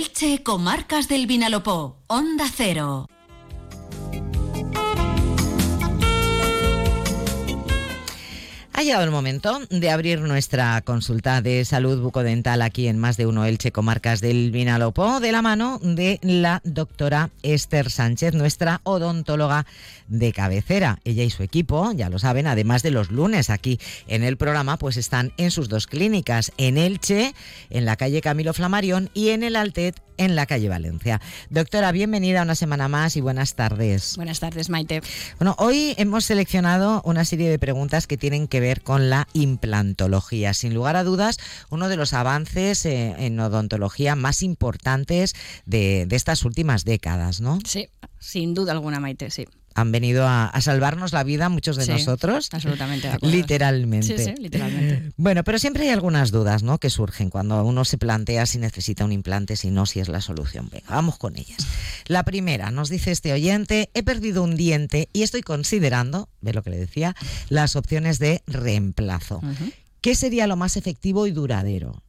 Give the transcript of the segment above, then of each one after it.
Elche, Comarcas del Vinalopó, Onda Cero. Ha llegado el momento de abrir nuestra consulta de salud bucodental aquí en Más de Uno Elche, comarcas del Vinalopó, de la mano de la doctora Esther Sánchez, nuestra odontóloga de cabecera. Ella y su equipo, ya lo saben, además de los lunes aquí en el programa, pues están en sus dos clínicas, en Elche, en la calle Camilo Flamarión y en el Altet, en la calle Valencia. Doctora, bienvenida una semana más y buenas tardes. Buenas tardes, Maite. Bueno, hoy hemos seleccionado una serie de preguntas que tienen que ver con la implantología. Sin lugar a dudas, uno de los avances eh, en odontología más importantes de, de estas últimas décadas, ¿no? Sí, sin duda alguna, Maite, sí han venido a, salvarnos la vida muchos de nosotros. Absolutamente. Literalmente. Sí, sí, literalmente. Bueno, pero siempre hay algunas dudas ¿no? que surgen cuando uno se plantea si necesita un implante, si no, si es la solución. Venga, vamos con ellas. La primera, nos dice este oyente, he perdido un diente y estoy considerando, ve lo que le decía, las opciones de reemplazo. ¿Qué sería lo más efectivo y duradero?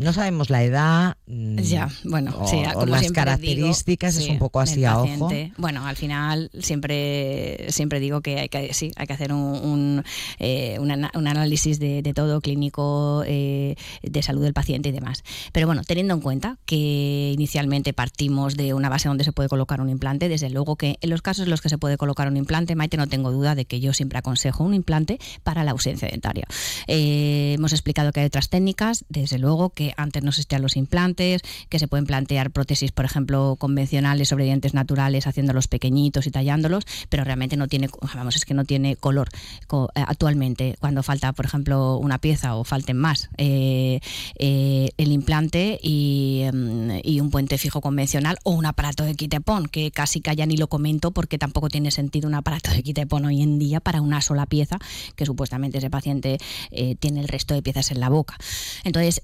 No sabemos la edad. Mm, ya, bueno, o, las características, es un poco así a ojo. Bueno, al final siempre siempre digo que hay que, sí, hay que hacer un, eh, un, análisis de, todo clínico eh, de salud del paciente y demás. Pero bueno, teniendo en cuenta que inicialmente partimos de una base donde se puede colocar un implante, desde luego que en los casos en los que se puede colocar un implante, Maite, no tengo duda de que yo siempre aconsejo un implante para la ausencia dentaria. Eh, hemos explicado que hay otras técnicas, desde luego que antes no existían los implantes, que se pueden plantear prótesis, por ejemplo, convencionales sobre dientes naturales, haciéndolos pequeñitos y tallándolos, pero realmente no tiene, vamos, es que no tiene color eh, actualmente. Cuando falta, por ejemplo, una pieza o falten más, eh, eh, el implante mm, y, un puente fijo convencional o un aparato de quitepón, que casi que ya ni lo comento porque tampoco tiene sentido un aparato de quitepón hoy en día para una sola pieza, que supuestamente ese paciente tiene el resto de piezas en la boca. Entonces,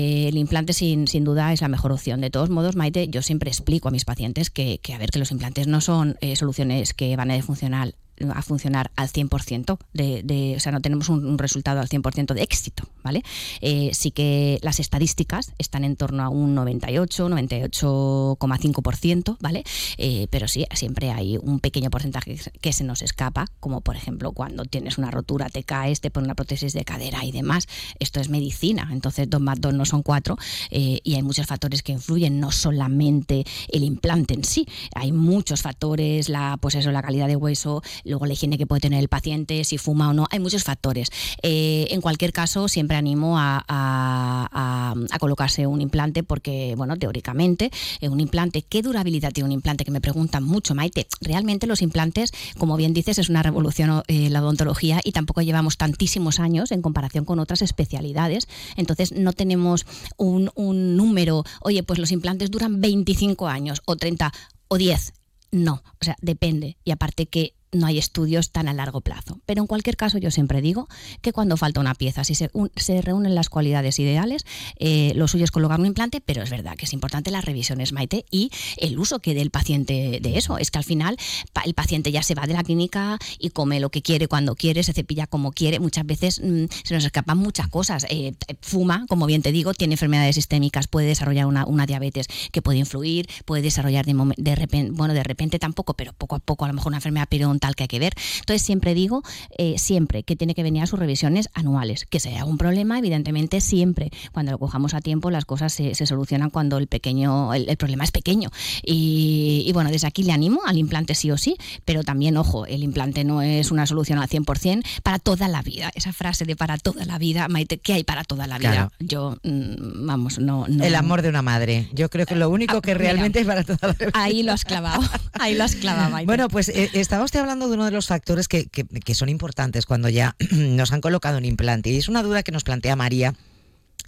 el implante sin, sin duda es la mejor opción. De todos modos, Maite, yo siempre explico a mis pacientes que, que a ver, que los implantes no son eh, soluciones que van a funcionar a funcionar al 100%, de, de, o sea, no tenemos un, resultado al 100% de éxito, ¿vale? Eh, sí que las estadísticas están en torno a un 98, 98,5%, ¿vale? Eh, pero sí, siempre hay un pequeño porcentaje que se nos escapa, como por ejemplo cuando tienes una rotura, te caes, te ponen una prótesis de cadera y demás. Esto es medicina, entonces 2 más 2 no son 4 eh, y hay muchos factores que influyen, no solamente el implante en sí, hay muchos factores, la, pues eso, la calidad de hueso, luego la higiene que puede tener el paciente, si fuma o no, hay muchos factores. En cualquier caso, siempre animo a, colocarse un implante porque, bueno, teóricamente, eh, un implante, ¿qué durabilidad tiene un implante? Que me preguntan mucho, Maite. Realmente los implantes, como bien dices, es una revolución eh, la odontología y tampoco llevamos tantísimos años en comparación con otras especialidades. Entonces, no tenemos un, un número, oye, pues los implantes duran 25 años o 30 o 10. No, o sea, depende. Y aparte que no hay estudios tan a largo plazo. Pero en cualquier caso, yo siempre digo que cuando falta una pieza, si se, reúnen las cualidades ideales, eh, lo suyo es colocar un implante, pero es verdad que es importante las revisiones, Maite, y el uso que dé el paciente de eso. Es que al final el paciente ya se va de la clínica y come lo que quiere cuando quiere, se cepilla como quiere. Muchas veces mm, se nos escapan muchas cosas. Eh, fuma, como bien te digo, tiene enfermedades sistémicas, puede desarrollar una, diabetes que puede influir, puede desarrollar de, repente, bueno, de repente tampoco, pero poco a poco a lo mejor una enfermedad periodontal tal que hay que ver. Entonces siempre digo, eh, siempre que tiene que venir a sus revisiones anuales. Que sea un problema, evidentemente siempre, cuando lo cojamos a tiempo, las cosas se, solucionan cuando el pequeño, el, problema es pequeño. Y, bueno, desde aquí le animo al implante sí o sí, pero también, ojo, el implante no es una solución al 100% para toda la vida. Esa frase de para toda la vida, Maite, ¿qué hay para toda la vida? Yo, mm, vamos, no, El amor de una madre. Yo creo que lo único ah, que realmente es para toda la vida. Ahí lo has clavado. Ahí lo has clavado, Maite. Bueno, pues eh, estaba usted hablando hablando de uno de los factores que, que son importantes cuando ya nos han colocado un implante. Y es una duda que nos plantea María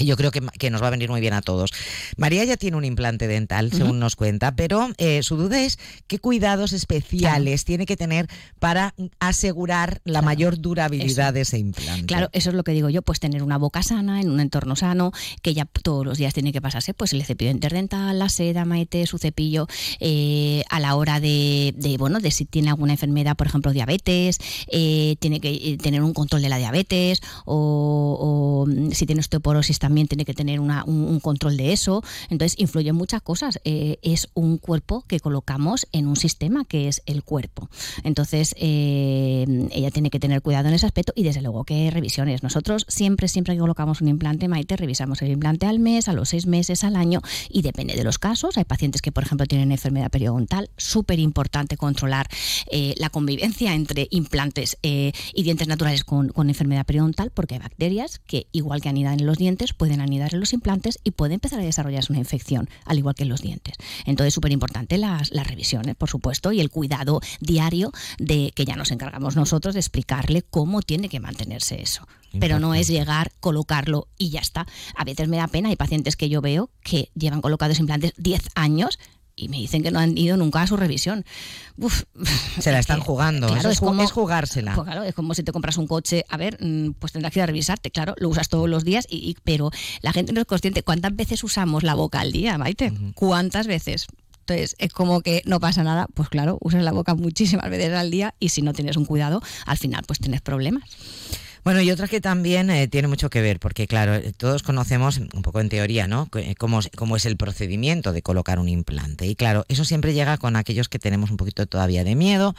y yo creo que, nos va a venir muy bien a todos. María ya tiene un implante dental, según nos cuenta, pero eh, su duda es qué cuidados especiales tiene que tener para asegurar la mayor durabilidad de ese implante. Claro, eso es lo que digo yo, pues tener una boca sana, en un entorno sano, que ya todos los días tiene que pasarse, pues el cepillo interdental, la seda, maete, su cepillo, eh, a la hora de, bueno, de si tiene alguna enfermedad, por ejemplo, diabetes, eh, tiene que tener un control de la diabetes, o, o mm, si tiene osteoporosis también tiene que tener un, control de eso. Entonces, influyen muchas cosas. Eh, es un cuerpo que colocamos en un sistema que es el cuerpo. Entonces, eh, ella tiene que tener cuidado en ese aspecto y desde luego que revisiones. Nosotros siempre, siempre que colocamos un implante, Maite, revisamos el implante al mes, a los seis meses, al año y depende de los casos. Hay pacientes que, por ejemplo, tienen enfermedad periodontal, súper importante controlar eh, la convivencia entre implantes y dientes naturales con, con enfermedad periodontal porque hay bacterias que, igual que anidan en los dientes, pueden anidar en los implantes y puede empezar a desarrollarse una infección, al igual que en los dientes. Entonces, súper importante las, las revisiones, por supuesto, y el cuidado diario de que ya nos encargamos nosotros de explicarle cómo tiene que mantenerse eso. Pero no es llegar, colocarlo y ya está. A veces me da pena, hay pacientes que yo veo que llevan colocados implantes 10 años y me dicen que no han ido nunca a su revisión. Se la están jugando, es, como, es jugársela. Pues claro, es como si te compras un coche, a ver, mm, pues tendrás que ir a revisarte, claro, lo usas todos los días, y, pero la gente no es consciente. ¿Cuántas veces usamos la boca al día, Maite? ¿Cuántas veces? Es como que no pasa nada, pues claro, usas la boca muchísimas veces al día y si no tienes un cuidado, al final pues tienes problemas. Bueno, y otra que también eh, tiene mucho que ver, porque claro, eh, todos conocemos un poco en teoría, ¿no? Eh, cómo, cómo, es el procedimiento de colocar un implante. Y claro, eso siempre llega con aquellos que tenemos un poquito todavía de miedo.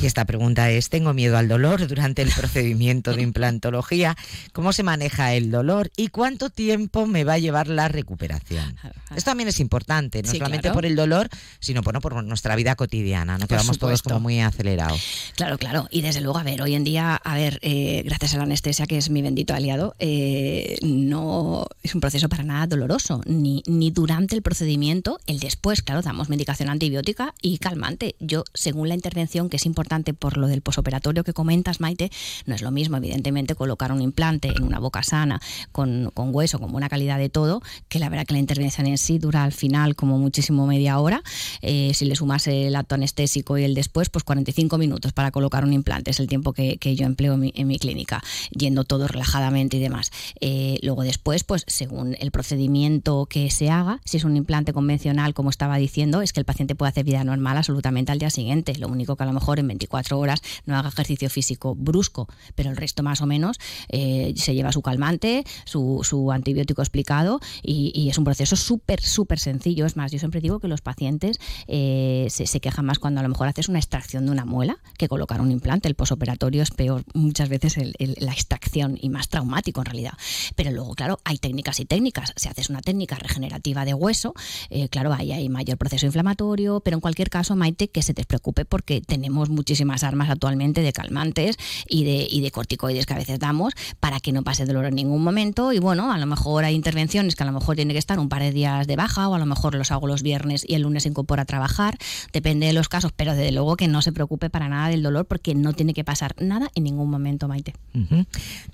Y esta pregunta es, ¿tengo miedo al dolor durante el procedimiento de implantología? ¿Cómo se maneja el dolor? ¿Y cuánto tiempo me va a llevar la recuperación? Esto también es importante, no solamente por el dolor, sino bueno, por nuestra vida cotidiana, ¿no? Que vamos todos como muy acelerados. Claro, claro. Y desde luego, a ver, hoy en día, a ver, gracias a la anestesia, que es mi bendito aliado, eh, no es un proceso para nada doloroso, ni, ni durante el procedimiento, el después, claro, damos medicación antibiótica y calmante. Yo, según la intervención, que es importante por lo del posoperatorio que comentas, Maite, no es lo mismo, evidentemente, colocar un implante en una boca sana, con, con hueso, con buena calidad de todo, que la verdad que la intervención en sí dura al final como muchísimo media hora. Eh, si le sumas el acto anestésico y el después, pues 45 minutos para colocar un implante, es el tiempo que, que yo empleo en mi clínica yendo todo relajadamente y demás. Eh, luego después, pues según el procedimiento que se haga, si es un implante convencional, como estaba diciendo, es que el paciente puede hacer vida normal absolutamente al día siguiente. Lo único que a lo mejor en 24 horas no haga ejercicio físico brusco, pero el resto más o menos eh, se lleva su calmante, su, antibiótico explicado y, es un proceso súper, súper sencillo. Es más, yo siempre digo que los pacientes eh, se, se, quejan más cuando a lo mejor haces una extracción de una muela que colocar un implante. El posoperatorio es peor muchas veces el, la extracción y más traumático en realidad. Pero luego, claro, hay técnicas y técnicas. Si haces una técnica regenerativa de hueso, eh, claro, ahí hay mayor proceso inflamatorio, pero en cualquier caso, Maite, que se te preocupe porque tenemos muchísimas armas actualmente de calmantes y de, y de corticoides que a veces damos para que no pase dolor en ningún momento. Y bueno, a lo mejor hay intervenciones que a lo mejor tiene que estar un par de días de baja o a lo mejor los hago los viernes y el lunes se incorpora a trabajar. Depende de los casos, pero desde luego que no se preocupe para nada del dolor porque no tiene que pasar nada en ningún momento, Maite.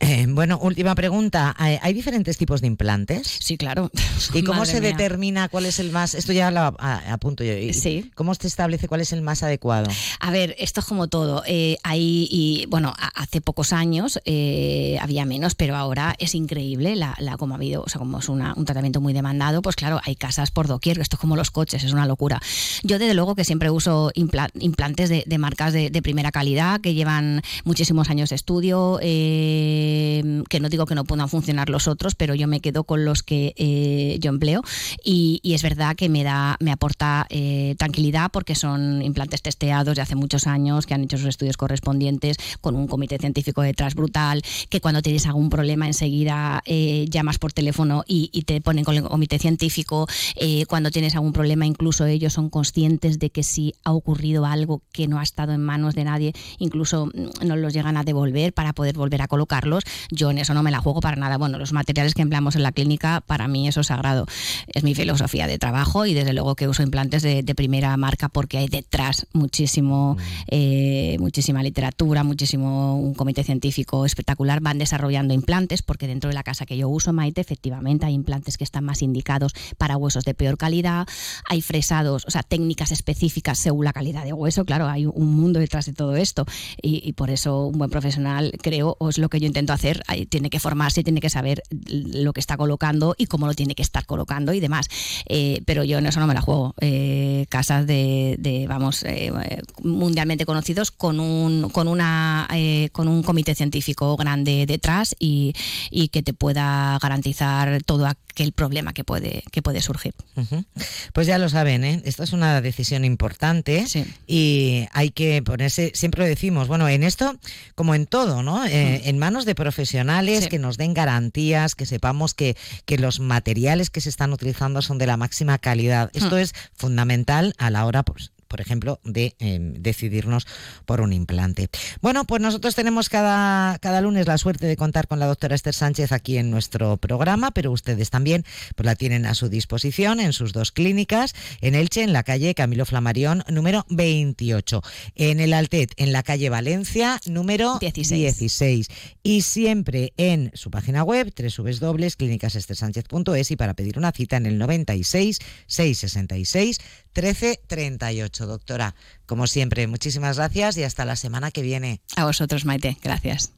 Eh, bueno, última pregunta. ¿Hay diferentes tipos de implantes? Sí, claro. ¿Y cómo se determina cuál es el más? Esto ya lo apunto yo. Sí. ¿Cómo se establece cuál es el más adecuado? A ver, esto es como todo. Eh, hay, y, bueno, hace pocos años eh, había menos, pero ahora es increíble la, como ha habido, o sea, como es un tratamiento muy demandado, pues claro, hay casas por doquier. Esto es como los coches, es una locura. Yo, desde luego, que siempre uso implantes de, marcas de, primera calidad que llevan muchísimos años de estudio. Eh, que no digo que no puedan funcionar los otros, pero yo me quedo con los que eh, yo empleo. Y, es verdad que me da, me aporta eh, tranquilidad porque son implantes testeados de hace muchos años, que han hecho sus estudios correspondientes con un comité científico detrás brutal, que cuando tienes algún problema enseguida llamas por teléfono y, y, te ponen con el comité científico, cuando tienes algún problema incluso ellos son conscientes de que si ha ocurrido algo que no ha estado en manos de nadie, incluso mm, nos los llegan a devolver para poder volver a colocarlos. Yo en eso no me la juego para nada. Bueno, los materiales que empleamos en la clínica, para mí eso es sagrado. Es mi filosofía de trabajo y desde luego que uso implantes de, primera marca porque hay detrás muchísimo, mm. eh, muchísima literatura, muchísimo un comité científico espectacular. Van desarrollando implantes porque dentro de la casa que yo uso, Maite, efectivamente hay implantes que están más indicados para huesos de peor calidad. Hay fresados, o sea, técnicas específicas según la calidad de hueso. Claro, hay un mundo detrás de todo esto y, y por eso un buen profesional, creo, es lo que yo intento hacer. tiene que formarse, tiene que saber lo que está colocando y cómo lo tiene que estar colocando y demás. Eh, pero yo en eso no me la juego. Eh, casas de, vamos, eh, mundialmente conocidos con un, con una, con un comité científico grande detrás y, y que te pueda garantizar todo aquel problema que puede, que puede surgir. Pues ya lo saben, ¿eh? esto es una decisión importante y hay que ponerse, siempre lo decimos, bueno, en esto como en todo, ¿no? Eh, en manos de profesionales que nos den garantías, que sepamos que, que los materiales que se están utilizando son de la máxima calidad. Esto es fundamental a la hora pues, por ejemplo, de em, decidirnos por un implante. Bueno, pues nosotros tenemos cada, cada lunes la suerte de contar con la doctora Esther Sánchez aquí en nuestro programa, pero ustedes también pues, la tienen a su disposición en sus dos clínicas, en Elche, en la calle Camilo Flamarión, número 28, en el Altet, en la calle Valencia, número 16, y siempre en su página web, www.clínicasesthersánchez.es y para pedir una cita en el 96 666 1338. Doctora, como siempre, muchísimas gracias y hasta la semana que viene. A vosotros, Maite. Gracias.